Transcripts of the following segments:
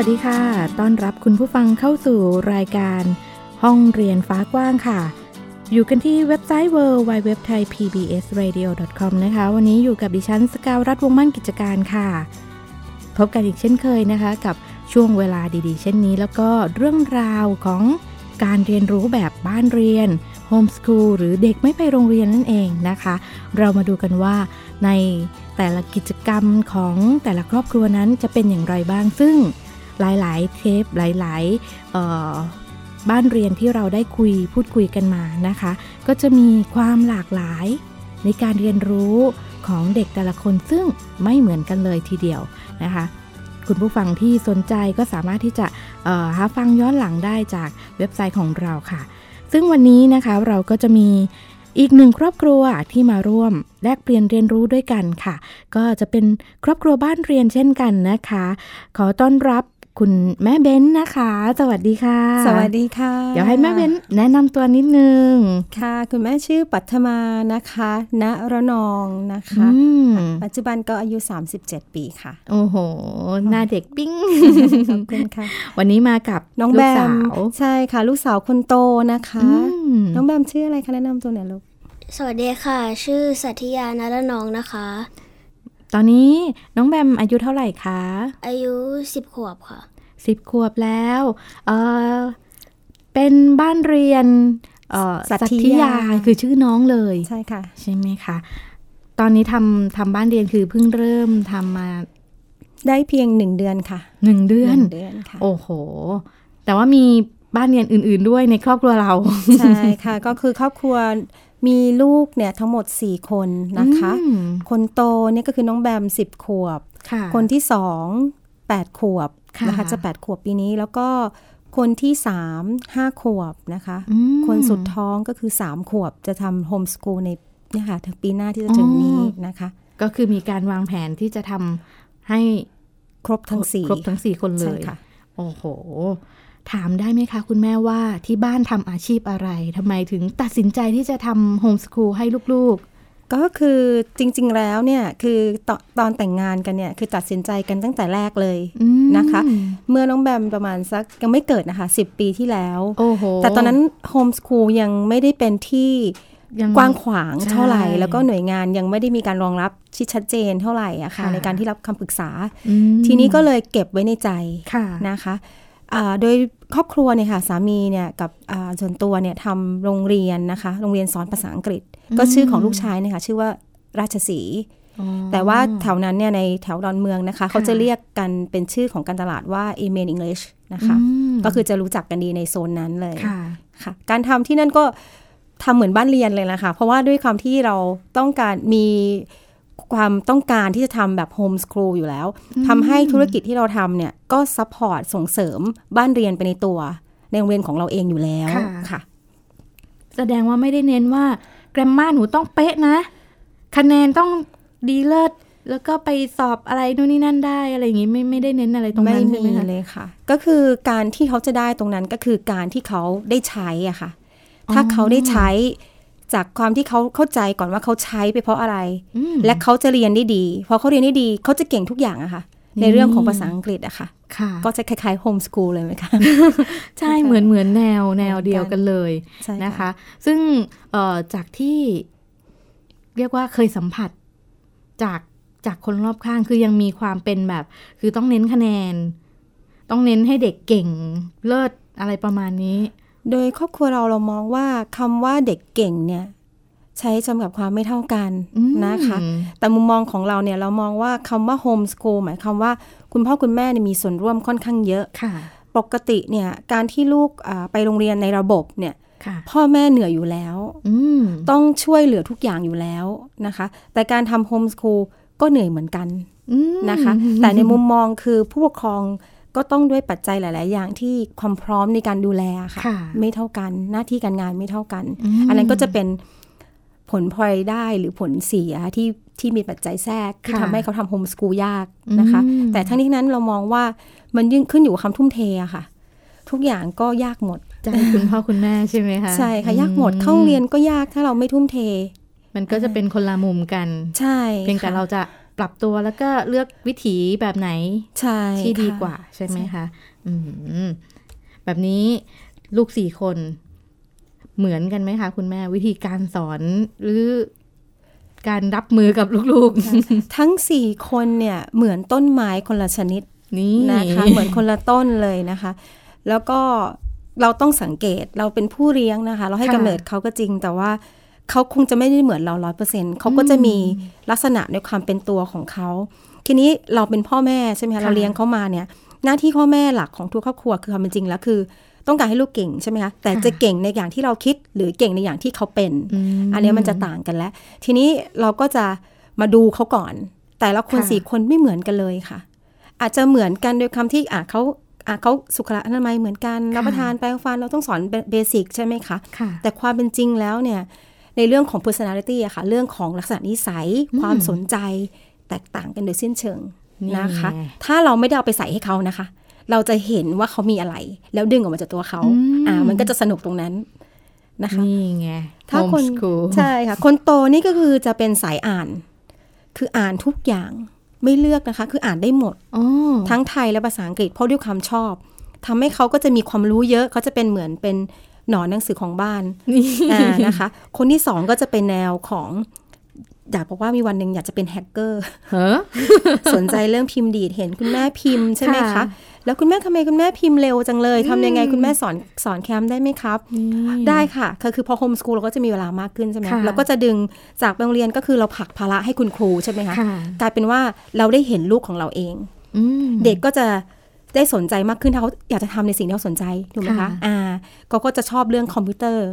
วัสดีค่ะ ต้อนรับคุณผู้ฟังเข้าสู่รายการ ห้องเรียนฟ้ากว้างค่ะ อยู่กันที่เว็บไซต์ www.thaipbsradio.com นะคะ วันนี้อยู่กับดิฉันสกาวรัฐวงมั่นกิจการค่ะ พบกันอีกเช่นเคยนะคะ กับช่วงเวลาดีๆ เช่นนี้ แล้วก็เรื่องราวของการเรียนรู้แบบบ้านเรียนโฮมสคูลหรือเด็กไม่ไปโรงเรียนนั่นเองนะคะ เรามาดูกันว่าในแต่ละกิจกรรมของแต่ละครอบครัวนั้นจะเป็นอย่างไรบ้างซึ่ง หลายๆ เทปหลายๆบ้านเรียนที่เราได้คุยพูดคุยกันมานะคะ ก็จะมีความหลากหลายในการเรียนรู้ของเด็กแต่ละคนซึ่งไม่เหมือนกันเลยทีเดียวนะคะคุณผู้ฟังที่สนใจก็สามารถที่จะหาฟังย้อนหลังได้จากเว็บไซต์ของเราค่ะ ซึ่งวันนี้นะคะเราก็จะมีอีกหนึ่งครอบครัวที่มาร่วมแลกเปลี่ยนเรียนรู้ด้วยกันค่ะ ก็จะเป็นครอบครัวบ้านเรียนเช่นกันนะคะ ขอต้อนรับ คุณแม่เบ้นนะคะ สวัสดีค่ะ สวัสดีค่ะ เดี๋ยวให้แม่เบ้นแนะนำตัวนิดนึง ค่ะ คุณแม่ชื่อปัทมานะคะณระนองนะคะ ปัจจุบันก็อายุ 37 ปีค่ะ โอ้โหหน้าเด็กปิ้งขอบคุณค่ะ วันนี้มากับน้องแบมใช่ค่ะ ลูกสาวคนโตนะคะ น้องแบมชื่ออะไรคะแนะนำตัวหน่อยลูกสวัสดีค่ะ ชื่อสัตยานระนองนะคะ ตอนนี้น้องแบมอายุเท่าไหร่คะ อายุสิบขวบค่ะสิบขวบแล้วเออเป็นบ้านเรียนสัตยาคือชื่อน้องเลย ใช่ค่ะ ใช่ไหมคะ ตอนนี้ทำทำบ้านเรียนคือเพิ่งเริ่มทำมาได้เพียงหนึ่งเดือนค่ะหนึ่งเดือนเดือนค่ะโอ้โห แต่ว่ามีบ้านเรียนอื่น ๆ ด้วยในครอบครัวเรา ใช่ค่ะ ก็คือครอบครัว มีลูกเนี่ยทั้งหมดสี่คนนะคะ คนโตเนี่ยก็คือน้องแบมสิบขวบ คนที่สองแปดขวบนะคะจะแปดขวบปีนี้แล้วก็คนที่สามห้าขวบนะคะ คนสุดท้องก็คือสามขวบจะทำโฮมสกูลในเนี่ยค่ะถึงปีหน้าที่จะถึงนี้นะคะ ก็คือมีการวางแผนที่จะทำให้ครบทั้งสี่ครบทั้งสี่คนเลยค่ะโอ้โห ถามได้ไหมคะคุณแม่ว่าที่บ้านทำอาชีพอะไรทำไมถึงตัดสินใจที่จะทำโฮมสคูลให้ลูกๆ ก็คือจริง ๆ แล้วเนี่ยคือตตอนแต่งงานกันเนี่ยคือตัดสินใจกันตั้งแต่แรกเลยนะคะ เมื่อน้องแบมประมาณสักยังไม่เกิดนะคะสิบปีที่แล้วแต่ตอนนั้นโฮมสคูลยังไม่ได้เป็นที่กว้างขวางเท่าไหร่ แล้วก็หน่วยงานยังไม่ได้มีการรองรับชิดชัดเจนเท่าไหร่อะค่ะ ในการที่รับคำปรึกษา ทีนี้ก็เลยเก็บไว้ในใจนะคะ โดยครอบครัวเนี่ยค่ะสามีเนี่ยกับส่วนตัวเนี่ยทำโรงเรียนนะคะโรงเรียนสอนภาษาอังกฤษ ก็ชื่อของลูกชายเนี่ยค่ะชื่อว่าราชสีแต่ว่าแถวนั้นเนี่ยในแถวดอนเมืองนะคะ เขาจะเรียกกันเป็นชื่อของการตลาดว่า e m a n English นะคะ ก็คือจะรู้จักกันดีในโซนนั้นเลยค่ะ การทำที่นั่นก็ทำเหมือนบ้านเรียนเลยนะคะ เพราะว่าด้วยความที่เราต้องการมี ความต้องการที่จะทำแบบ homeschool อยู่แล้วทำให้ธุรกิจที่เราทำเนี่ยก็ support ส่งเสริมบ้านเรียนไปในตัว ในโรงเรียนของเราเองอยู่แล้วค่ะ แสดงว่าไม่ได้เน้นว่า grammarหนูต้องเป๊ะนะ คะแนนต้องดีเลิศแล้วก็ไปสอบอะไรนู่นนี่นั่นได้อะไรอย่างงี้ไม่ไม่ได้เน้นอะไรตรงนั้นใช่ไหมคะเลยค่ะ ก็คือการที่เขาจะได้ตรงนั้นก็คือการที่เขาได้ใช้อะค่ะ ถ้าเขาได้ใช้ จากความที่เขาเข้าใจก่อนว่าเขาใช้ไปเพราะอะไร และเขาจะเรียนได้ดีพอเขาเรียนได้ดีเขาจะเก่งทุกอย่างอะค่ะ ในเรื่องของภาษาอังกฤษอะค่ะก็จะคล้ายๆโฮมสกูลเลยไหมคะ ใช่เหมือนเหมือนแนวแนวเดียวกันเลยนะคะ ซึ่งจากที่เรียกว่าเคยสัมผัสจากจากคนรอบข้างคือยังมีความเป็นแบบ คือต้องเน้นคะแนน ต้องเน้นให้เด็กเก่งเลิศอะไรประมาณนี้ โดยครอบครัวเราเรามองว่าคำว่าเด็กเก่งเนี่ยใช้จำกับความไม่เท่ากันนะคะ แต่มุมมองของเราเนี่ยเรามองว่าคำว่าโฮมสกูลหมายความว่าคุณพ่อคุณแม่มีส่วนร่วมค่อนข้างเยอะปกติเนี่ยการที่ลูกไปโรงเรียนในระบบเนี่ยพ่อแม่เหนื่อยอยู่แล้วต้องช่วยเหลือทุกอย่างอยู่แล้วนะคะ แต่การทำโฮมสคูลก็เหนื่อยเหมือนกันนะคะ แต่ในมุมมองคือผู้ปกครอง ก็ต้องด้วยปัจจัยหลาย ๆ อย่างที่ความพร้อมในการดูแลค่ะ ไม่เท่ากันหน้าที่การงานไม่เท่ากัน อันนั้นก็จะเป็นผลพลอยได้หรือผลเสียที่ที่มีปัจจัยแทรกที่ทำให้เขาทำโฮมสกูลยากนะคะ แต่ทั้งนี้นั้นเรามองว่ามันยิ่งขึ้นอยู่กับความทุ่มเทอะค่ะ ทุกอย่างก็ยากหมดใจคุณพ่อคุณแม่ใช่ไหมคะใช่ค่ะยากหมดเข้าเรียนก็ยากถ้าเราไม่ทุ่มเท มันก็จะเป็นคนละมุมกัน ใช่ เพียงแต่เราจะ ปรับตัวแล้วก็เลือกวิถีแบบไหนใช่ที่ดีกว่าใช่ไหมคะอืมแบบนี้ลูกสี่คนเหมือนกันไหมคะ คุณแม่วิธีการสอนหรือการรับมือกับลูกๆ ทั้งสี่คนเนี่ยเหมือนต้นไม้คนละชนิดนี่นะคะเหมือนคนละต้นเลยนะคะ แล้วก็เราต้องสังเกตเราเป็นผู้เลี้ยงนะคะ เราให้กำเนิดเขาก็จริงแต่ว่า เขาคงจะไม่ได้เหมือนเราร้อยเปอร์เซ็นต์เขาก็จะมีลักษณะในความเป็นตัวของเขาทีนี้เราเป็นพ่อแม่ใช่ไหมคะเราเลี้ยงเขามาเนี่ย หน้าที่พ่อแม่หลักของทุกครอบครัวคือความเป็นจริงแล้วคือ ต้องการให้ลูกเก่งใช่ไหมคะแต่จะเก่งในอย่างที่เราคิดหรือเก่งในอย่างที่เขาเป็น อันนี้มันจะต่างกันแล้ว ทีนี้เราก็จะมาดูเขาก่อน แต่ละคนสี่คนไม่เหมือนกันเลยค่ะ อาจจะเหมือนกันโดยคำที่อะเขาอะเขาสุขอนามัยเหมือนกันรับประทานแปรงฟันเราต้องสอนเบสิกใช่ไหมคะ แต่ความเป็นจริงแล้วเนี่ย ในเรื่องของ personality อะค่ะ เรื่องของลักษณะนิสัย ความสนใจแตกต่างกันโดยสิ้นเชิงนะคะ ถ้าเราไม่ได้เอาไปใส่ให้เขานะคะ เราจะเห็นว่าเขามีอะไร แล้วดึงออกมาจากตัวเขาอ่า มันก็จะสนุกตรงนั้นนะคะนี่ไงถ้าคนใช่ค่ะ คนโตนี่ก็คือจะเป็นสายอ่าน คืออ่านทุกอย่างไม่เลือกนะคะ คืออ่านได้หมดทั้งไทยและภาษาอังกฤษเพราะด้วยความชอบทำให้เขาก็จะมีความรู้เยอะเขาจะเป็นเหมือนเป็น หนอนหนังสือของบ้านนะคะ คนที่สองก็จะเป็นแนวของอยากบอกว่ามีวันหนึ่งอยากจะเป็นแฮกเกอร์สนใจเรื่องพิมพ์ดีดเห็นคุณแม่พิมพ์ใช่ไหมคะ แล้วคุณแม่ทำไมคุณแม่พิมพ์เร็วจังเลยทำยังไงคุณแม่สอนสอนแคมได้ไหมครับ ได้ค่ะคือคือพอโฮมสกูลเราก็จะมีเวลามากขึ้นใช่ไหมเราก็จะดึงจากโรงเรียนก็คือเราผักภาระให้คุณครูใช่ไหมคะกลายเป็นว่าเราได้เห็นลูกของเราเองเด็กก็จะ ได้สนใจมากขึ้นถ้าเขาอยากจะทำในสิ่งที่เขาสนใจถูกไหมคะอ่าก็ก็จะชอบเรื่องคอมพิวเตอร์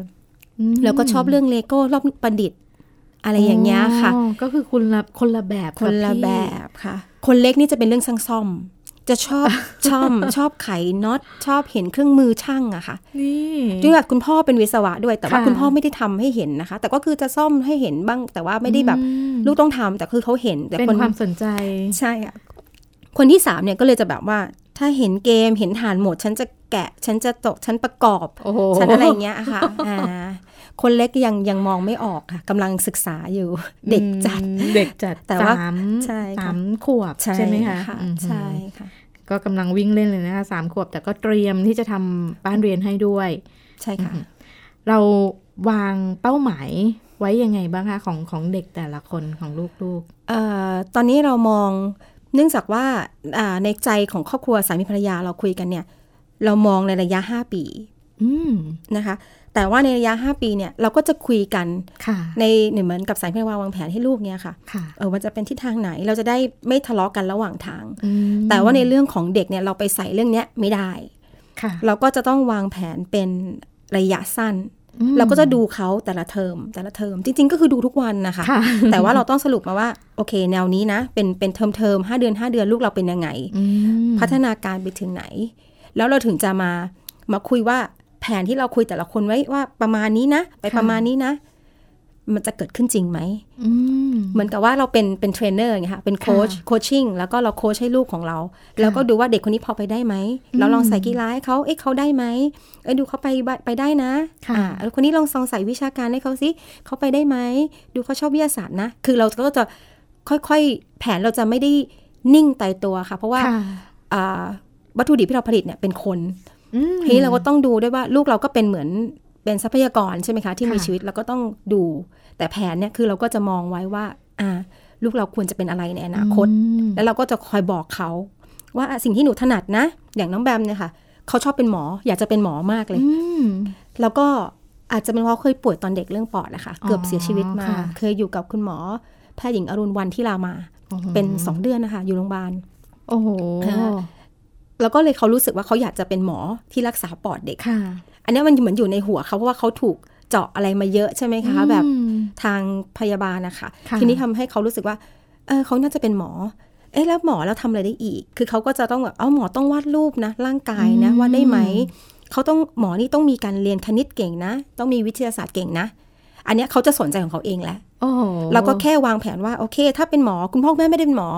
แล้วก็ชอบเรื่องเลโก้รอบประดิษฐ์อะไรอย่างเงี้ยค่ะ ก็คือคนละคนละแบบคนละแบบค่ะ คนเล็กนี่จะเป็นเรื่องช่างซ่อมจะชอบช่อมชอบไขน็อตชอบเห็นเครื่องมือช่างอะค่ะนี่ด้วยแบบคุณพ่อเป็นวิศวะด้วย แต่ว่าคุณพ่อไม่ได้ทำให้เห็นนะคะ แต่ก็คือจะซ่อมให้เห็นบ้าง แต่ว่าไม่ได้แบบลูกต้องทำแต่คือเขาเห็นแต่เป็นความสนใจใช่อะคนที่สามเนี่ยก็เลยจะแบบว่า ถ้าเห็นเกมเห็นฐานหมด ฉันจะแกะ ฉันจะตก ฉันประกอบ ฉันอะไรเงี้ยค่ะอ่าคนเล็กยังยังมองไม่ออกค่ะกำลังศึกษาอยู่เด็กจัดเด็กจัดแต่ว่าใช่สามขวบใช่ไหมคะใช่ค่ะ ก็กำลังวิ่งเล่นเลยนะคะสามขวบ แต่ก็เตรียมที่จะทำบ้านเรียนให้ด้วย ใช่ค่ะ เราวางเป้าหมายไว้ยังไงบ้างคะของของเด็กแต่ละคนของลูกๆเอ่อตอนนี้เรามอง เนื่องจากว่าในใจของครอบครัวสามีภรรยาเราคุยกันเนี่ย เรามองในระยะห้าปีนะคะ แต่ว่าในระยะห้าปีเนี่ยเราก็จะคุยกันในเหมือนกับสายพิจารณาวางแผนให้ลูกเนี่ยค่ะเออมันจะเป็นทิศทางไหนเราจะได้ไม่ทะเลาะกันระหว่างทาง แต่ว่าในเรื่องของเด็กเนี่ยเราไปใส่เรื่องเนี้ยไม่ได้เราก็จะต้องวางแผนเป็นระยะสั้น เราก็จะดูเขาแต่ละเทอมแต่ละเทอมจริง ๆ ก็คือดูทุกวันนะคะ แต่ว่าเราต้องสรุปมาว่า โอเค แนวนี้นะ เป็นเป็นเทอมเทอมห้าเดือนห้าเดือนลูกเราเป็นยังไง พัฒนาการไปถึงไหน แล้วเราถึงจะมามาคุยว่าแผนที่เราคุยแต่ละคนไว้ว่าประมาณนี้นะ ไปประมาณนี้นะ มันจะเกิดขึ้นจริงไหม เหมือนกับว่าเราเป็นเป็นเทรนเนอร์ไงค่ะ เป็น coach coaching แล้วก็เราโค้ชให้ลูกของเรา แล้วก็ดูว่าเด็กคนนี้พอไปได้ไหม เราลองใส่กีฬาให้เขาเอ๊ะเขาได้ไหมเออดูเขาไปไปได้นะอ่าคนนี้ลองลองใส่วิชาการให้เขาสิเขาไปได้ไหม ดูเขาชอบวิทยาศาสตร์นะ คือเราก็จะค่อยๆ แผนเราจะไม่ได้นิ่งตายตัวค่ะ เพราะว่าวัตถุดิบที่เราผลิตเนี่ยเป็นคนทีนี้เราก็ต้องดูด้วยว่าลูกเราก็เป็นเหมือน เป็นทรัพยากรใช่ไหมคะ ที่มีชีวิตเราก็ต้องดู แต่แผนเนี่ยคือเราก็จะมองไว้ว่า อ่า ลูกเราควรจะเป็นอะไรในอนาคต แล้วเราก็จะคอยบอกเขา ว่าสิ่งที่หนูถนัดนะ อย่างน้องแบมเนี่ยค่ะเขาชอบเป็นหมอ อยากจะเป็นหมอมากเลยแล้วก็อาจจะเป็นเพราะเคยป่วยตอนเด็กเรื่องปอดนะคะ เกือบเสียชีวิตมา เคยอยู่กับคุณหมอ แพทย์หญิงอรุณวันที่ลามา เป็นสองเดือนนะคะ อยู่โรงพยาบาลโอ้โห แล้วก็เลยเขารู้สึกว่าเขาอยากจะเป็นหมอที่รักษาปอดเด็กอันนี้มันเหมือนอยู่ในหัวเขาเพราะว่าเขาถูกเจาะอะไรมาเยอะใช่ไหมคะ แบบทางพยาบาลนะคะทีนี้ทำให้เขารู้สึกว่าเออเขาน่าจะเป็นหมอเอ๊ะแล้วหมอเราทำอะไรได้อีก คือเขาก็จะต้องแบบเอาหมอต้องวาดรูปนะ ร่างกายนะวาดได้ไหมเขาต้องหมอนี่ต้องมีการเรียนคณิตเก่งนะ ต้องมีวิทยาศาสตร์เก่งนะ อันนี้เขาจะสนใจของเขาเองแล้วเราก็แค่วางแผนว่าโอเค ถ้าเป็นหมอคุณพ่อแม่ไม่ได้เป็นหมอ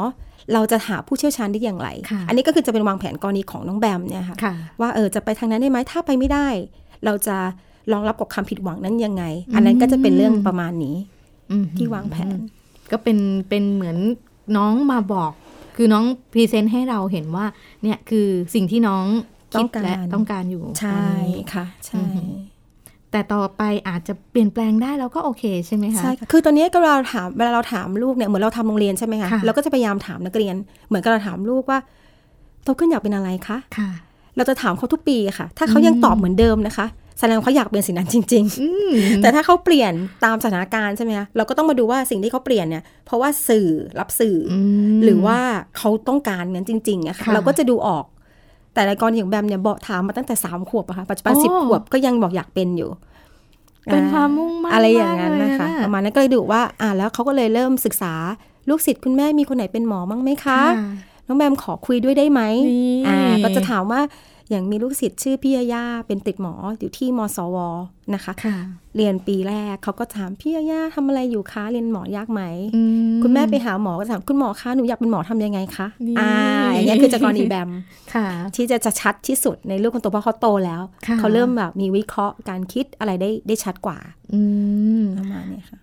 เราจะหาผู้เชี่ยวชาญได้อย่างไร อันนี้ก็คือจะเป็นวางแผนกรณีของน้องแบมเนี่ยค่ะว่าเออจะไปทางนั้นได้ไหมถ้าไปไม่ได้ เราจะรองรับกับคำผิดหวังนั้นยังไง อันนั้นก็จะเป็นเรื่องประมาณนี้ที่วางแผน ก็เป็นเป็นเหมือนน้องมาบอก คือน้องพรีเซนต์ให้เราเห็นว่า เนี่ยคือสิ่งที่น้องต้องการและต้องการอยู่ใช่ค่ะ ใช่ แต่ต่อไปอาจจะเปลี่ยนแปลงได้แล้วก็โอเคใช่ไหมคะใช่คือตอนนี้ก็เราถามเวลาเราถามลูกเนี่ยเหมือนเราทำโรงเรียนใช่ไหมคะเราก็จะพยายามถามนักเรียน เหมือนกับเราถามลูกว่าโตขึ้นอยากเป็นอะไรคะค่ะ เราจะถามเขาทุกปีค่ะ ถ้าเขายังตอบเหมือนเดิมนะคะแสดงเขาอยากเป็นสิ่งนั้นจริงๆ แต่ถ้าเขาเปลี่ยนตามสถานการณ์ใช่ไหมคะเราก็ต้องมาดูว่าสิ่งที่เขาเปลี่ยนเนี่ย เพราะว่าสื่อรับสื่อ หรือว่าเขาต้องการงั้นจริงๆอะค่ะ เราก็จะดูออก แต่ในกรณีอย่างแบมเนี่ยบอกถามมาตั้งแต่สามขวบอะค่ะปัจจุบันสิบขวบก็ยังบอกอยากเป็นอยู่ เป็นความมุ่งมั่นอะไรอย่างนั้นนะคะประมาณนั้นก็เลยดูว่าอ่าแล้วเขาก็เลยเริ่มศึกษาลูกศิษย์คุณแม่มีคนไหนเป็นหมอมั้งไหมคะน้องแบมขอคุยด้วยได้ไหมอ่าก็จะถามว่า อย่างมีลูกศิษย์ชื่อพี่ย่าเป็นติดหมออยู่ที่มสวนะคะคะ เรียนปีแรกเขาก็ถามพี่ย่าทำอะไรอยู่คะเรียนหมอยากไหมคุณแม่ไปหาหมอก็ถามคุณหมอคะหนูอยากเป็นหมอทำยังไงคะอ่าอย่างนี้คือจะกรณีแบมที่จะจะชัดที่สุดในลูกคนโตเพราะเขาโตแล้ว เขาเริ่มแบบมีวิเคราะห์การคิดอะไรได้ได้ชัดกว่าประมาณนี้ค่ะ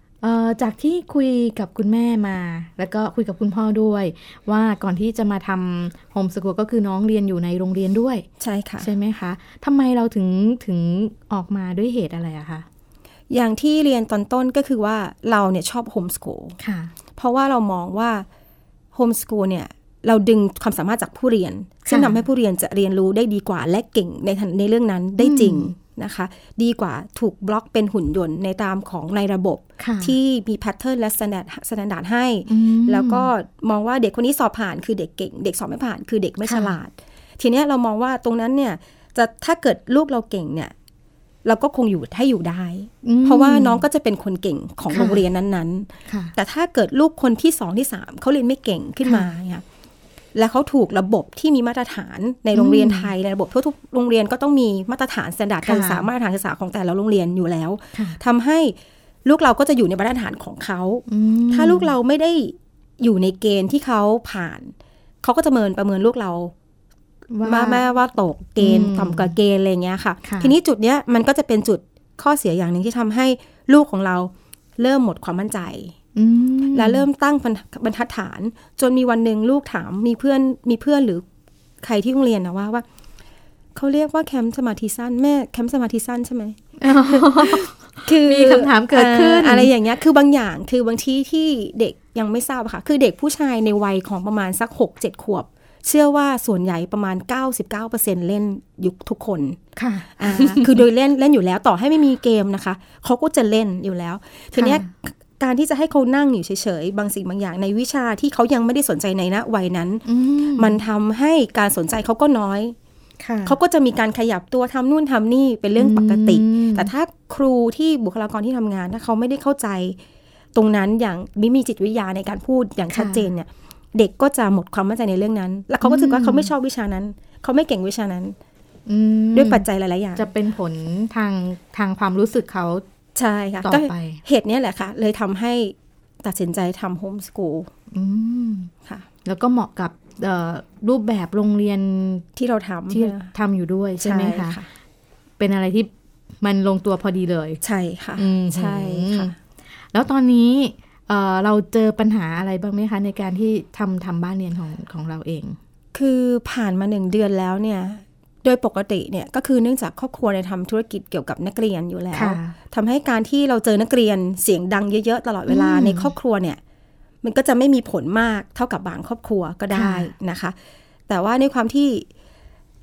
จากที่คุยกับคุณแม่มา แล้วก็คุยกับคุณพ่อด้วย ว่าก่อนที่จะมาทำโฮมสกูลก็คือน้องเรียนอยู่ในโรงเรียนด้วย ใช่ค่ะ ใช่ไหมคะทำไมเราถึงถึงออกมาด้วยเหตุอะไรอะคะอย่างที่เรียนตอนต้นก็คือว่าเราเนี่ยชอบโฮมสกูลค่ะ เพราะว่าเรามองว่าโฮมสกูลเนี่ยเราดึงความสามารถจากผู้เรียน ซึ่งทำให้ผู้เรียนจะเรียนรู้ได้ดีกว่าและเก่งในในเรื่องนั้นได้จริง นะคะ ดีกว่าถูกบล็อกเป็นหุ่นยนต์ในตามของในระบบ ที่มี pattern และ standard standard ให้ แล้วก็มองว่าเด็กคนนี้สอบผ่านคือเด็กเก่ง เด็กสอบไม่ผ่านคือเด็กไม่ฉลาด ทีนี้เรามองว่าตรงนั้นเนี่ยจะถ้าเกิดลูกเราเก่งเนี่ยเราก็คงอยู่ให้อยู่ได้ เพราะว่าน้องก็จะเป็นคนเก่งของโรงเรียนนั้นๆ แต่ถ้าเกิดลูกคนที่สองที่สามเขาเรียนไม่เก่งขึ้นมาเนี่ย และเขาถูกระบบที่มีมาตรฐานในโรงเรียนไทยในระบบทั่วทุกโรงเรียนก็ต้องมีมาตรฐาน standard การศึกษามาตรฐานศึกษาของแต่ละโรงเรียนอยู่แล้วทำให้ลูกเราก็จะอยู่ในมาตรฐานของเขา ถ้าลูกเราไม่ได้อยู่ในเกณฑ์ที่เขาผ่าน เขาก็จะเมินประเมินลูกเราว่าแม่ว่าตกเกณฑ์ต่ำกว่าเกณฑ์อะไรเงี้ยค่ะ ทีนี้จุดเนี้ยมันก็จะเป็นจุดข้อเสียอย่างหนึ่งที่ทำให้ลูกของเราเริ่มหมดความมั่นใจ แล้วเริ่มตั้งบรรทัดฐาน จนมีวันหนึ่งลูกถามมีเพื่อนมีเพื่อนหรือใครที่โรงเรียนนะว่าว่าเขาเรียกว่าแคมป์สมาธิสั้นแม่แคมป์สมาธิสั้นใช่ไหมคือมีคำถามเกิดขึ้นอะไรอย่างเงี้ยคือบางอย่างคือบางที่ที่เด็กยังไม่ทราบค่ะ คือเด็กผู้ชายในวัยของประมาณสักหกเจ็ดขวบ เชื่อว่าส่วนใหญ่ประมาณ 99%เล่นยุคทุกคนค่ะคือโดยเล่นเล่นอยู่แล้วต่อให้ไม่มีเกมนะคะ เขาก็จะเล่นอยู่แล้ว ทีเนี้ย การที่จะให้เขานั่งอยู่เฉยๆ บางสิ่งบางอย่างในวิชาที่เขายังไม่ได้สนใจในณวัยนั้น มันทำให้การสนใจเขาก็น้อยเขาก็จะมีการขยับตัวทำนู่นทำนี่เป็นเรื่องปกติ แต่ถ้าครูที่บุคลากรที่ทำงาน ถ้าเขาไม่ได้เข้าใจ ตรงนั้นอย่างไม่มีจิตวิทยาในการพูดอย่างชัดเจนเนี่ย เด็กก็จะหมดความมั่นใจในเรื่องนั้น แล้วเขาก็รู้สึกว่าเขาไม่ชอบวิชานั้น เขาไม่เก่งวิชานั้นด้วยปัจจัยหลายๆอย่าง จะเป็นผลทางทางความรู้สึกเขา ใช่ค่ะก็เหตุนี้แหละค่ะ เลยทำให้ตัดสินใจทำโฮมสกูลค่ะ แล้วก็เหมาะกับรูปแบบโรงเรียนที่เราทำที่ทำอยู่ด้วยใช่ไหมคะเป็นอะไรที่มันลงตัวพอดีเลย ใช่ค่ะใช่ค่ะ แล้วตอนนี้เราเจอปัญหาอะไรบ้างไหมคะ ในการที่ทำทำบ้านเรียนของของเราเอง คือผ่านมาหนึ่งเดือนแล้วเนี่ย โดยปกติเนี่ยก็คือเนื่องจากครอบครัวในทำธุรกิจเกี่ยวกับนักเรียนอยู่แล้วทำให้การที่เราเจอนักเรียนเสียงดังเยอะๆตลอดเวลาในครอบครัวเนี่ยมันก็จะไม่มีผลมากเท่ากับบางครอบครัวก็ได้นะคะ แต่ว่าในความที่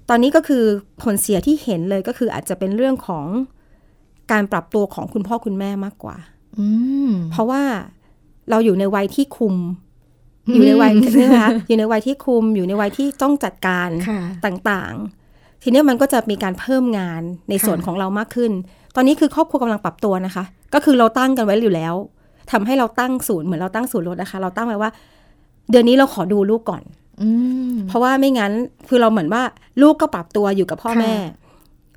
ตอนนี้ก็คือผลเสียที่เห็นเลยก็คืออาจจะเป็นเรื่องของการปรับตัวของคุณพ่อคุณแม่มากกว่าเพราะว่าเราอยู่ในวัยที่คุม อยู่ในวัยใช่ไหมคะอยู่ในวัยที่คุม อยู่ในวัยที่ต้องจัดการต่างๆ ทีนี้มันก็จะมีการเพิ่มงานในส่วนของเรามากขึ้น ตอนนี้คือครอบครัวกำลังปรับตัวนะคะ ก็คือเราตั้งกันไว้อยู่แล้วทำให้เราตั้งศูนย์เหมือนเราตั้งศูนย์รถนะคะ เราตั้งไว้ว่า เดือนนี้เราขอดูลูกก่อนเพราะว่าไม่งั้นคือเราเหมือนว่าลูกก็ปรับตัวอยู่กับพ่อแม่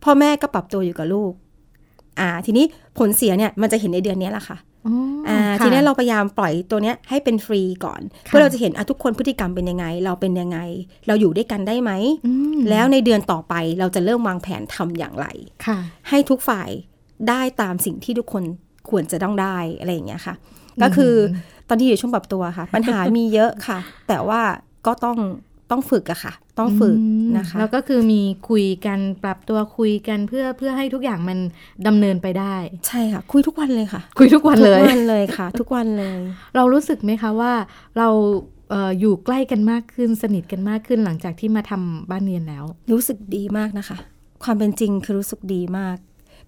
พ่อแม่ก็ปรับตัวอยู่กับลูก อ่า ทีนี้ผลเสียเนี่ยมันจะเห็นในเดือนนี้แหละค่ะ อ่าทีนี้เราพยายามปล่อยตัวเนี้ยให้เป็นฟรีก่อน เพื่อเราจะเห็นอะทุกคนพฤติกรรมเป็นยังไง เราเป็นยังไง เราอยู่ด้วยกันได้ไหม แล้วในเดือนต่อไปเราจะเริ่มวางแผนทำอย่างไรให้ทุกฝ่ายได้ตามสิ่งที่ทุกคนควรจะต้องได้อะไรอย่างเงี้ยค่ะ ก็คือตอนที่อยู่ช่วงปรับตัวค่ะ ปัญหามีเยอะค่ะ แต่ว่าก็ต้องต้องฝึกอะค่ะ ต้องฝึกนะคะ แล้วก็คือมีคุยกันปรับตัวคุยกันเพื่อเพื่อให้ทุกอย่างมันดำเนินไปได้ ใช่ค่ะ คุยทุกวันเลยค่ะ คุยทุกวันเลยทุกวันเลยค่ะ ทุกวันเลย เรารู้สึกไหมคะว่าเราอยู่ใกล้กันมากขึ้นสนิทกันมากขึ้นหลังจากที่มาทำบ้านเรียนแล้ว รู้สึกดีมากนะคะ ความเป็นจริงคือรู้สึกดีมาก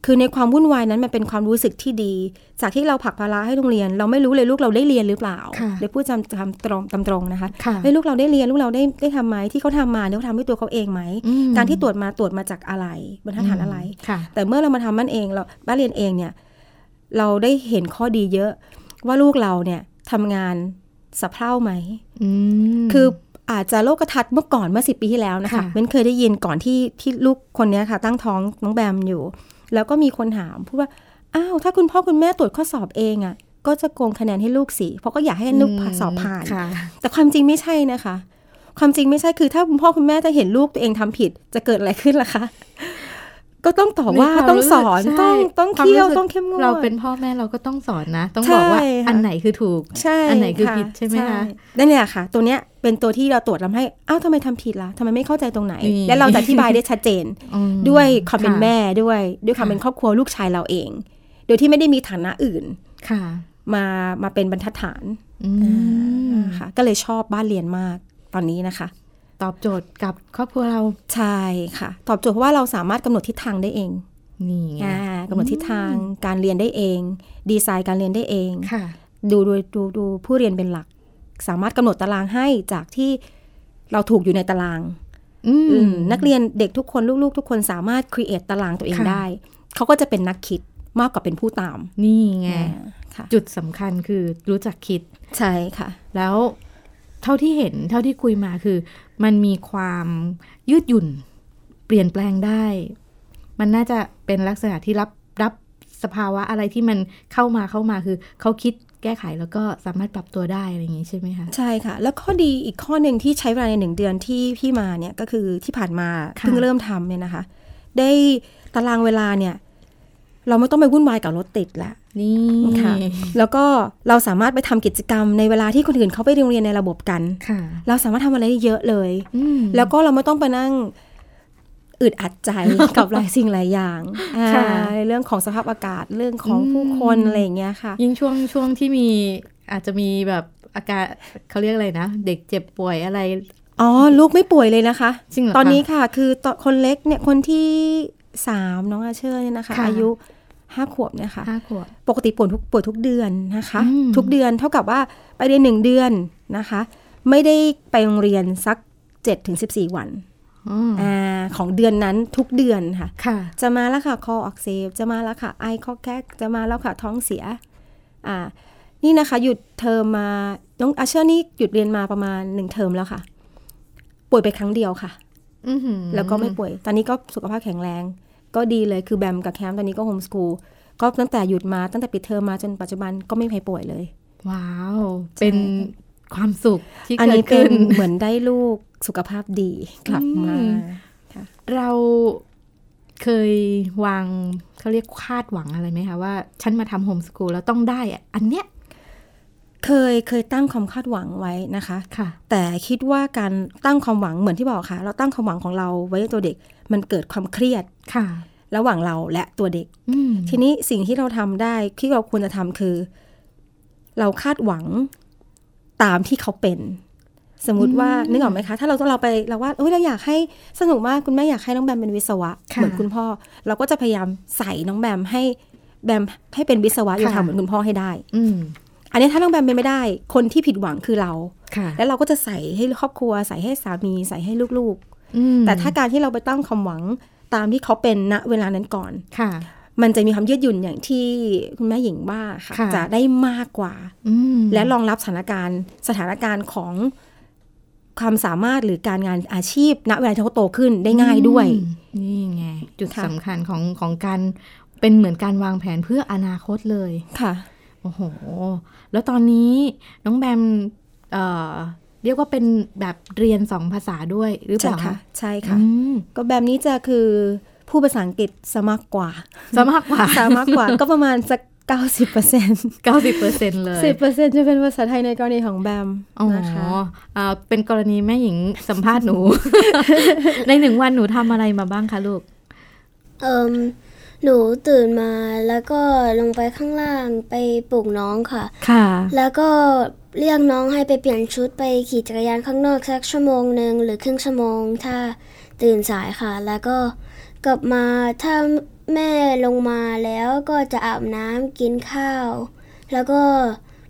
คือในความวุ่นวายนั้นมันเป็นความรู้สึกที่ดี จากที่เราผักภาระให้โรงเรียน เราไม่รู้เลยลูกเราได้เรียนหรือเปล่าเดี๋ยวพูดจำจำตรงตำตรงนะคะให้ลูกเราได้เรียนลูกเราได้ได้ทำไหมที่เขาทำมาเนี่ยเขาทำด้วยตัวเขาเองไหมการที่ตรวจมาตรวจมาจากอะไรบรรทัดฐานอะไร แต่เมื่อเรามาทำมันเองเราบ้านเรียนเองเนี่ยเราได้เห็นข้อดีเยอะว่าลูกเราเนี่ยทำงานสะเพร่าไหมคืออาจจะโลกทัดเมื่อก่อนเมื่อสิปีที่แล้วนะคะเบนเคยได้ยินก่อนที่ที่ลูกคนนี้ค่ะ ตั้งท้องน้องแบมอยู่ แล้วก็มีคนถามพูดว่า อ้าว ถ้าคุณพ่อคุณแม่ตรวจข้อสอบเองอะ่ะ ก็จะโกงคะแนนให้ลูกสิ เพราะก็อยากให้ลูกสอบผ่าน แต่ความจริงไม่ใช่นะคะ ความจริงไม่ใช่คือถ้าคุณพ่อคุณแม่จะเห็นลูกตัวเองทำผิด จะเกิดอะไรขึ้นล่ะคะ ก็ต้องตอบว่าต้องสอนต้องต้องเคี่ยวต้องเข้มงวดเราเป็นพ่อแม่เราก็ต้องสอนนะ ต้องบอกว่าอันไหนคือถูกอันไหนคือผิดใช่ไหมคะนั่นแหละค่ะ ตัวเนี้ยเป็นตัวที่เราตรวจทาให้อ้าวทำไมทำผิดล่ะทำไมไม่เข้าใจตรงไหน แล้วเราจะอธิบายได้ชัดเจน ด้วยความเป็นแม่ด้วย ด้วยความเป็นครอบครัวลูกชายเราเอง โดยที่ไม่ได้มีฐานะอื่นค่ะ มามาเป็นบรรทัดฐานค่ะก็เลยชอบบ้านเรียนมากตอนนี้นะคะ ตอบโจทย์กับครอบครัวเรา ใช่ค่ะ ตอบโจทย์เพราะว่าเราสามารถกำหนดทิศทางได้เองนี่ไงกำหนดทิศทางการเรียนได้เอง ดีไซน์การเรียนได้เองค่ะ ดูดูดูดูผู้เรียนเป็นหลัก สามารถกำหนดตารางให้จากที่เราถูกอยู่ในตารางนักเรียนเด็กทุกคนลูกๆ ทุกคนสามารถครีเอทตารางตัวเองได้ เขาก็จะเป็นนักคิดมากกว่าเป็นผู้ตาม นี่ไงจุดสำคัญคือรู้จักคิด ใช่ค่ะ แล้ว เท่าที่เห็นเท่าที่คุยมาคือ มันมีความยืดหยุ่น เปลี่ยนแปลงได้ มันน่าจะเป็นลักษณะที่รับรับสภาวะอะไรที่มันเข้ามาเข้ามาคือเขาคิดแก้ไขแล้วก็สามารถปรับตัวได้อะไรอย่างนี้ใช่ไหมคะ ใช่ค่ะ แล้วข้อดีอีกข้อหนึ่งที่ใช้เวลาในหนึ่งเดือนที่พี่มาเนี่ยก็คือที่ผ่านมาเพิ่งเริ่มทำเนี่ยนะคะ ได้ตารางเวลาเนี่ย เราไม่ต้องไปวุ่นวายกับรถติดละนี่ค่ะ แล้วก็เราสามารถไปทำกิจกรรมในเวลาที่คนอื่นเขาไปโรงเรียนในระบบกันเราสามารถทำอะไรได้เยอะเลย แล้วก็เราไม่ต้องไปนั่งอึดอัดใจกับหลายสิ่งหลายอย่างเรื่องของสภาพอากาศเรื่องของผู้คนอะไรอย่างเงี้ยค่ะ ยิ่งช่วงช่วงที่มีอาจจะมีแบบอาการเขาเรียกอะไรนะ เด็กเจ็บป่วยอะไร อ๋อ ลูกไม่ป่วยเลยนะคะจริงตอนนี้ค่ะ คือตอนคนเล็กเนี่ยคนที่สามน้องอาเชอร์เนี่ยนะคะ อายุ ห้าขวบเนี่ยค่ะห้าขวบปกติป่วยทุกป่วยทุกเดือนนะคะ ทุกเดือนเท่ากับว่าไปเรียนหนึ่งเดือนนะคะ ไม่ได้ไปโรงเรียนสักเจ็ดถึงสิบสี่วันอของเดือนนั้นทุกเดือนค่ะคะจะมาแล้วค่ะคออักเสบจะมาแล้วค่ะไอคอแคกจะมาแล้วค่ะท้องเสียอ่านี่นะคะหยุดเทอมมาน้องอาเชอร์นี่หยุดเรียนมาประมาณหนึ่งเทอมแล้วค่ะ ป่วยไปครั้งเดียวค่ะแล้วก็ไม่ป่วย ตอนนี้ก็สุขภาพแข็งแรง ก็ดีเลยคือแบมกับแคมตอนนี้ก็ homeschool ก็ตั้งแต่หยุดมาตั้งแต่ปิดเทอมมาจนปัจจุบันก็ไม่มีป่วยเลย ว้าว เป็นความสุขที่เกิดขึ้นเหมือนได้ลูกสุขภาพดีกลับมา เราเคยวางเขาเรียกคาดหวังอะไรไหมคะ ว่าฉันมาทำโฮมสกูลแล้วต้องได้อันเนี้ย เคยเคยตั้งความคาดหวังไว้นะคะค่ะ แต่คิดว่าการตั้งความหวังเหมือนที่บอกค่ะ เราตั้งความหวังของเราไว้ในตัวเด็ก มันเกิดความเครียดค่ะ ระหว่างเราและตัวเด็กทีนี้สิ่งที่เราทำได้ที่เราควรจะทำคือ เราคาดหวังตามที่เขาเป็น สมมติว่านึกออกไหมคะ ถ้าเราต้องเราไปเราว่าเอ้ยเราอยากให้สนุกมากคุณแม่อยากให้น้องแบมเป็นวิศวะเหมือนคุณพ่อ เราก็จะพยายามใส่น้องแบมให้แบมให้เป็นวิศวะอยู่ทำเหมือนคุณพ่อให้ได้ อือันนี้ถ้าน้องแบมเป็นไม่ได้ คนที่ผิดหวังคือเรา แล้วเราก็จะใส่ให้ครอบครัว ใส่ให้สามี ใส่ให้ลูกๆ แต่ถ้าการที่เราไปตั้งความหวังตามที่เขาเป็นณเวลานั้นก่อนค่ะ มันจะมีความยืดหยุ่นอย่างที่คุณแม่หญิงว่าค่ะ จะได้มากกว่า และรองรับสถานการณ์สถานการณ์ของความสามารถหรือการงานอาชีพ ณเวลาที่เขาโตขึ้นได้ง่ายด้วย นี่ไง จุดสำคัญของของการเป็นเหมือนการวางแผนเพื่ออนาคตเลยค่ะ โอ้โห แล้วตอนนี้น้องแบมเอ่อเรียกว่าเป็นแบบเรียนสองภาษาด้วยหรือเปล่าคะใช่ค่ะ ก็แบบนี้จะคือผู้ภาษาอังกฤษสมัครกว่าสมัครกว่าสมัครกว่าก็ประมาณสักเก้าสิบเปอร์เซ็นต์เก้าสิบเปอร์เซ็นต์เลยสิบเปอร์เซ็นต์จะเป็นภาษาไทยในกรณีของแบมนะคะอ๋อเป็นกรณีแม่หญิงสัมภาษณ์หนู ในหนึ่งวันหนูทำอะไรมาบ้างคะลูก เอิม หนูตื่นมาแล้วก็ลงไปข้างล่างไปปลุกน้องค่ะ ค่ะ แล้วก็เรียกน้องให้ไปเปลี่ยนชุดไปขี่จักรยานข้างนอกสักชั่วโมงหนึ่งหรือครึ่งชั่วโมง ถ้าตื่นสายค่ะ แล้วก็กลับมาถ้าแม่ลงมาแล้วก็จะอาบน้ำกินข้าว แล้วก็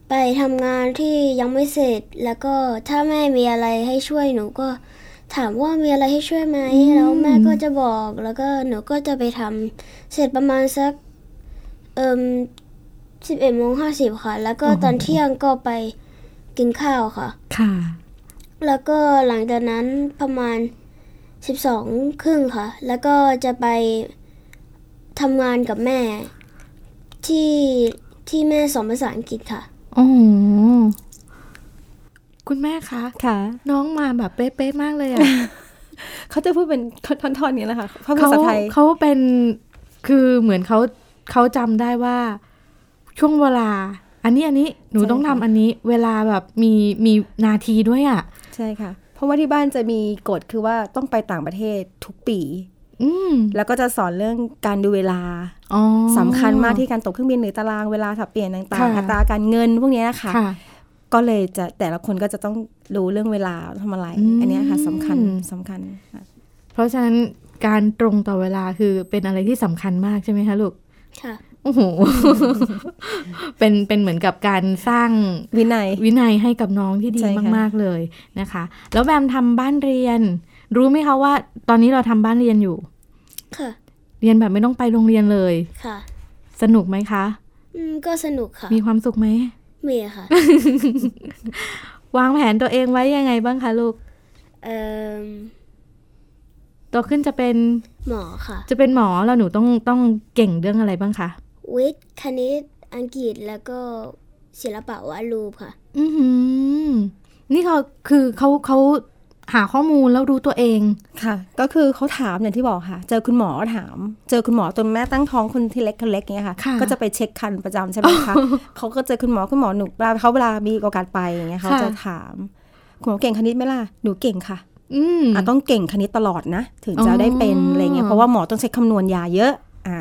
ไปทำงานที่ยังไม่เสร็จ แล้วก็ถ้าแม่มีอะไรให้ช่วยหนูก็ ถามว่ามีอะไรให้ช่วยไหมแล้วแม่ก็จะบอกแล้วก็หนูก็จะไปทำเสร็จประมาณสักเอิมสิบเอ็ดโมงห้าสิบค่ะ แล้วก็ตอนเที่ยงก็ไปกินข้าวค่ะ ค่ะ แล้วก็หลังจากนั้นประมาณสิบสองครึ่งค่ะ แล้วก็จะไปทำงานกับแม่ที่ที่แม่สอนภาษาอังกฤษค่ะอ๋อ คุณแม่คะค่ะ น้องมาแบบเป๊ะๆมากเลยอะเขาจะพูดเป็นท่อนๆนี้แหละค่ะภาษาไทยเขาเป็นคือเหมือนเขาเขาจำได้ว่าช่วงเวลา อันนี้อันนี้หนูต้องทำอันนี้ เวลาแบบมีมีนาทีด้วยอะ่ะ ใช่ค่ะ เพราะว่าที่บ้านจะมีกฎคือว่าต้องไปต่างประเทศทุกปีแล้วก็จะสอนเรื่องการดูเวลาสำคัญมากที่การตกเครื่องบินหรือตารางเวลาถับเปลี่ยนต่างๆอัตราการเงินพวกนี้นะคะ ก็เลยจะแต่ละคนก็จะต้องรู้เรื่องเวลาทำอะไร อันนี้ค่ะสำคัญสำคัญ เพราะฉะนั้นการตรงต่อเวลาคือเป็นอะไรที่สำคัญมากใช่ไหมคะลูก ค่ะโอ้โห เป็น เป็นเหมือนกับการสร้างวินัย วินัยให้กับน้องที่ดีมาก ๆ เลยนะคะ แล้วแบมทำบ้านเรียน รู้ไหมคะว่า ตอนนี้เราทำบ้านเรียนอยู่ ค่ะ เรียนแบบไม่ต้องไปโรงเรียนเลย ค่ะ สนุกไหมคะ อืม ก็สนุกค่ะ มีความสุขไหม มีค่ะ วางแผนตัวเองไว้ยังไงบ้างคะลูก เออโตขึ้นจะเป็นหมอค่ะ จะเป็นหมอแล้วหนูต้องต้องเก่งเรื่องอะไรบ้างคะวิทย์คณิตอังกฤษแล้วก็ศิลปะวาดรูปค่ะ อือนี่เขาคือเขาเขา หาข้อมูลแล้วรู้ตัวเองค่ะ ก็คือเขาถามอย่างที่บอกค่ะ เจอคุณหมอถาม เจอคุณหมอตอนแม่ตั้งท้องคนที่เล็กคนเล็กเงี้ยค่ะ ก็จะไปเช็คคันประจำใช่ไหมคะเขาก็เจอคุณหมอคุณหมอหนูเวลาเขาเวลามีโอกาสไปอย่างเงี้ยเขาจะถามคุณหมอเก่งคณิตไหมล่ะหนูเก่งค่ะอือะต้องเก่งคณิตตลอดนะ ถึงจะได้เป็นอะไรเงี้ยเพราะว่าหมอต้องใช้คำนวณยาเยอะอ่า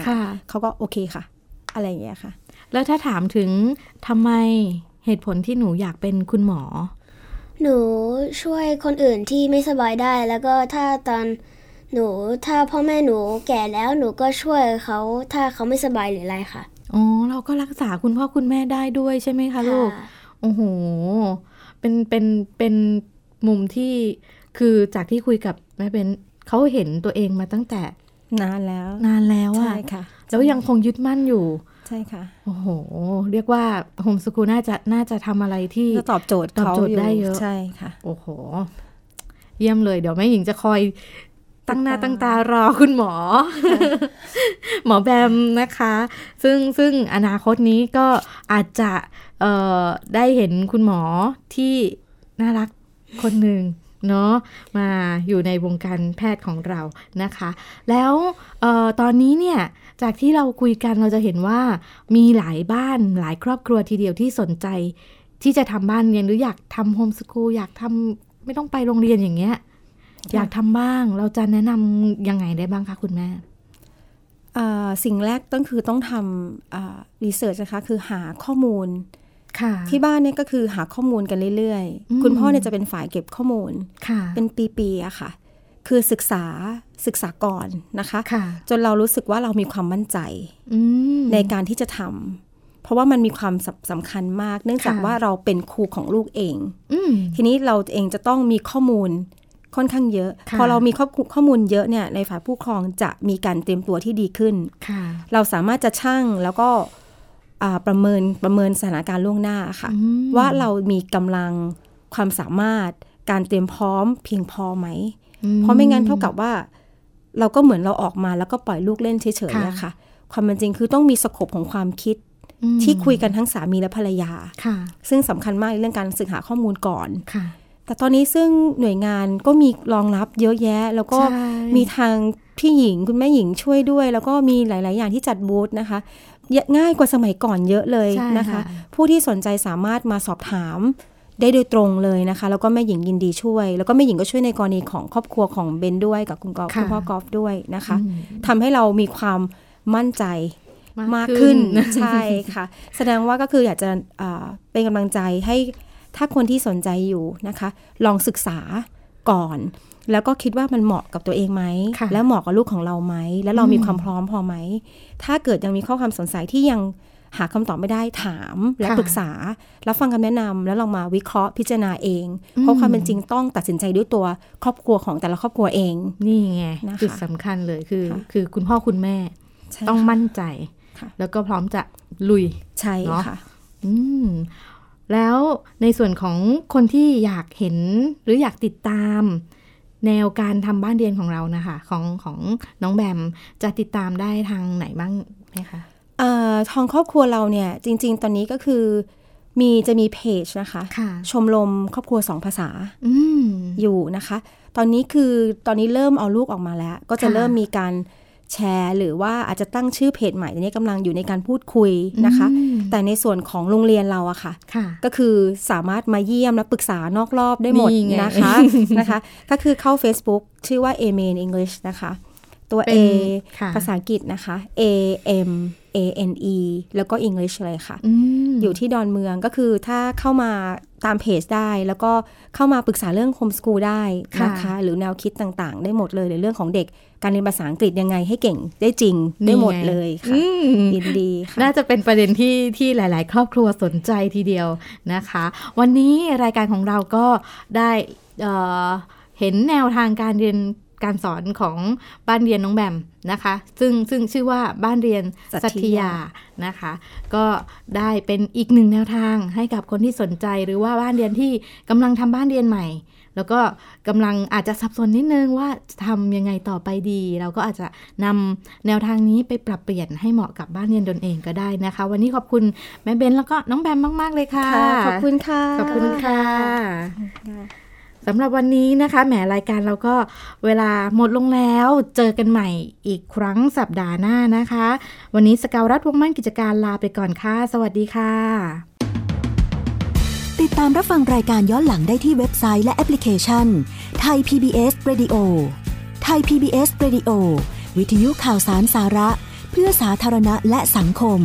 เขาก็โอเคค่ะ อะไรเงี้ยค่ะ แล้วถ้าถามถึงทำไมเหตุผลที่หนูอยากเป็นคุณหมอ หนูช่วยคนอื่นที่ไม่สบายได้ แล้วก็ถ้าตอนหนูถ้าพ่อแม่หนูแก่แล้วหนูก็ช่วยเขาถ้าเขาไม่สบายหรืออะไรค่ะ อ๋อเราก็รักษาคุณพ่อคุณแม่ได้ด้วยใช่ไหมคะลูก โอ้โห เป็นเป็นเป็นมุมที่คือจากที่คุยกับแม่เป็นเขาเห็นตัวเองมาตั้งแต่นานแล้ว นานแล้วอะใช่ค่ะแล้วยังคงยึดมั่นอยู่ ใช่ค่ะ โอ้โห เรียกว่าโฮมสกูลน่าจะน่าจะทำอะไรที่ตอบโจทย์ตอบโจทย์ได้เยอะใช่ค่ะ โอ้โห เยี่ยมเลย เดี๋ยวแม่หญิงจะคอยตั้งหน้าตั้งตารอคุณหมอ หมอแบมนะคะ ซึ่งซึ่งอนาคตนี้ก็อาจจะได้เห็นคุณหมอที่น่ารักคนหนึ่ง เนาะมาอยู่ในวงการแพทย์ของเรานะคะ แล้วออตอนนี้เนี่ยจากที่เราคุยกันเราจะเห็นว่ามีหลายบ้านหลายครอบครัวทีเดียวที่สนใจ ที่จะทำบ้านเรียนหรืออยากทำโฮมสกูลอยากทำไม่ต้องไปโรงเรียนอย่างเงี้ยอยากทำบ้างเราจะแนะนำยังไงได้บ้างคะคุณแม่สิ่งแรกต้องคือต้องทำรีเสิร์ชนะคะคือหาข้อมูล ที่บ้านเนี่ยก็คือหาข้อมูลกันเรื่อยๆ คุณพ่อเนี่ยจะเป็นฝ่ายเก็บข้อมูล เป็นปีๆอะค่ะ คือศึกษาศึกษาก่อนนะคะคะจนเรารู้สึกว่าเรามีความมั่นใจในการที่จะทำเพราะว่ามันมีความสำคัญมาก เนื่องจากว่าเราเป็นครูของลูกเองทีนี้เราเองจะต้องมีข้อมูลค่อนข้างเยอะ พอเรามีข้อข้อมูลเยอะเนี่ยในฝ่ายผู้ครองจะมีการเตรียมตัวที่ดีขึ้น เราสามารถจะช่างแล้วก็ ประเมินประเมินสถานการณ์ล่วงหน้าค่ะ ว่าเรามีกำลังความสามารถการเตรียมพร้อมเพียงพอไหม เพราะไม่งั้นเท่ากับว่า เราก็เหมือนเราออกมาแล้วก็ปล่อยลูกเล่นเฉยๆนะคะความเป็นจริงคือต้องมีสกบของความคิดที่คุยกันทั้งสามีและภรรยาซึ่งสำคัญมากเรื่องการศึกษาข้อมูลก่อนแต่ตอนนี้ซึ่งหน่วยงานก็มีรองรับเยอะแยะ แล้วก็มีทางพี่หญิงคุณแม่หญิงช่วยด้วย แล้วก็มีหลาย ๆ อย่างที่จัดบูธนะคะ ง่ายกว่าสมัยก่อนเยอะเลยนะคะ ผู้ที่สนใจสามารถมาสอบถามได้โดยตรงเลยนะคะ แล้วก็แม่หญิงยินดีช่วย แล้วก็แม่หญิงก็ช่วยในกรณีของครอบครัวของเบนด้วยกับคุณกอล์ฟคุณพ่อกอล์ฟด้วยนะคะทำให้เรามีความมั่นใจมากขึ้นใช่ค่ะ แสดงว่าก็คืออยากจะเป็นกำลังใจให้ถ้าคนที่สนใจอยู่นะคะ ลองศึกษาก่อน แล้วก็คิดว่ามันเหมาะกับตัวเองไหม และเหมาะกับลูกของเราไหม แล้วเรามีความพร้อมพอไหม ถ้าเกิดยังมีข้อความสงสัยที่ยังหาคำตอบไม่ได้ถามและปรึกษา แล้วฟังคำแนะนำแล้วลองมาวิเคราะห์พิจารณาเอง เพราะความเป็นจริงต้องตัดสินใจด้วยตัวครอบครัวของแต่ละครอบครัวเอง นี่ไงจุดสำคัญเลยคือ คือคุณพ่อคุณแม่ ต้องมั่นใจ แล้วก็พร้อมจะลุยใช่ค่ะอืมแล้วในส่วนของคนที่อยากเห็นหรืออยากติดตาม แนวการทำบ้านเรียนของเรานะคะของของน้องแบมจะติดตามได้ทางไหนบ้างไหมคะทางครอบครัวเราเนี่ยจริง ๆ ตอนนี้ก็คือมีจะมีเพจนะคะคะชมรมครอบครัวสองภาษาออยู่นะคะ ตอนนี้คือตอนนี้เริ่มเอาลูกออกมาแล้ว ก็จะเริ่มมีการ แชร์ หรือว่าอาจจะตั้งชื่อเพจใหม่ตอนนี้กำลังอยู่ในการพูดคุยนะคะ แต่ในส่วนของโรงเรียนเราอะค่ะ ก็คือสามารถมาเยี่ยมและปรึกษานอกรอบได้หมดนะคะนะคะ ก็คือเข้า Facebook ชื่อว่า a m a n English นะคะ ตัว A ภาษาอังกฤษนะคะ A M A N E แล้วก็ English เลยค่ะออยู่ที่ดอนเมืองก็คือถ้าเข้ามาตามเพจได้ แล้วก็เข้ามาปรึกษาเรื่องโฮมสกูลได้นะคะหรือแนวคิดต่างๆ ได้หมดเลยในเรื่องของเด็กการเรียนภาษาอังกฤษยังไงให้เก่งได้จริงได้หมดเลยค่ะยินดีค่ะน่าจะเป็นประเด็นที่ที่หลาย ๆ ครอบครัวสนใจทีเดียวนะคะ วันนี้รายการของเราก็ได้เเห็นแนวทางการเรียน การสอนของบ้านเรียนน้องแบมนะคะ ซึ่งซึ่งชื่อว่าบ้านเรียนสัตยานะคะ ก็ได้เป็นอีกหนึ่งแนวทางให้กับคนที่สนใจหรือว่าบ้านเรียนที่กำลังทำบ้านเรียนใหม่ แล้วก็กำลังอาจจะสับสนนิดนึงว่าทำยังไงต่อไปดี เราก็อาจจะนำแนวทางนี้ไปปรับเปลี่ยนให้เหมาะกับบ้านเรียนตนเองก็ได้นะคะ วันนี้ขอบคุณแม่เบนแล้วก็น้องแบมมาก ๆ เลยค่ะ ขอบคุณค่ะขอบคุณค่ะ สำหรับวันนี้นะคะแหมรายการเราก็เวลาหมดลงแล้วเจอกันใหม่อีกครั้งสัปดาห์หน้านะคะ วันนี้สกาวรัฐวงมั่นกิจการลาไปก่อนค่ะ สวัสดีค่ะ ติดตามรับฟังรายการย้อนหลังได้ที่เว็บไซต์และแอปพลิเคชันไทย PBS Radio ไทย PBS Radio วิทยุข่าวสารสาระ เพื่อสาธารณะและสังคม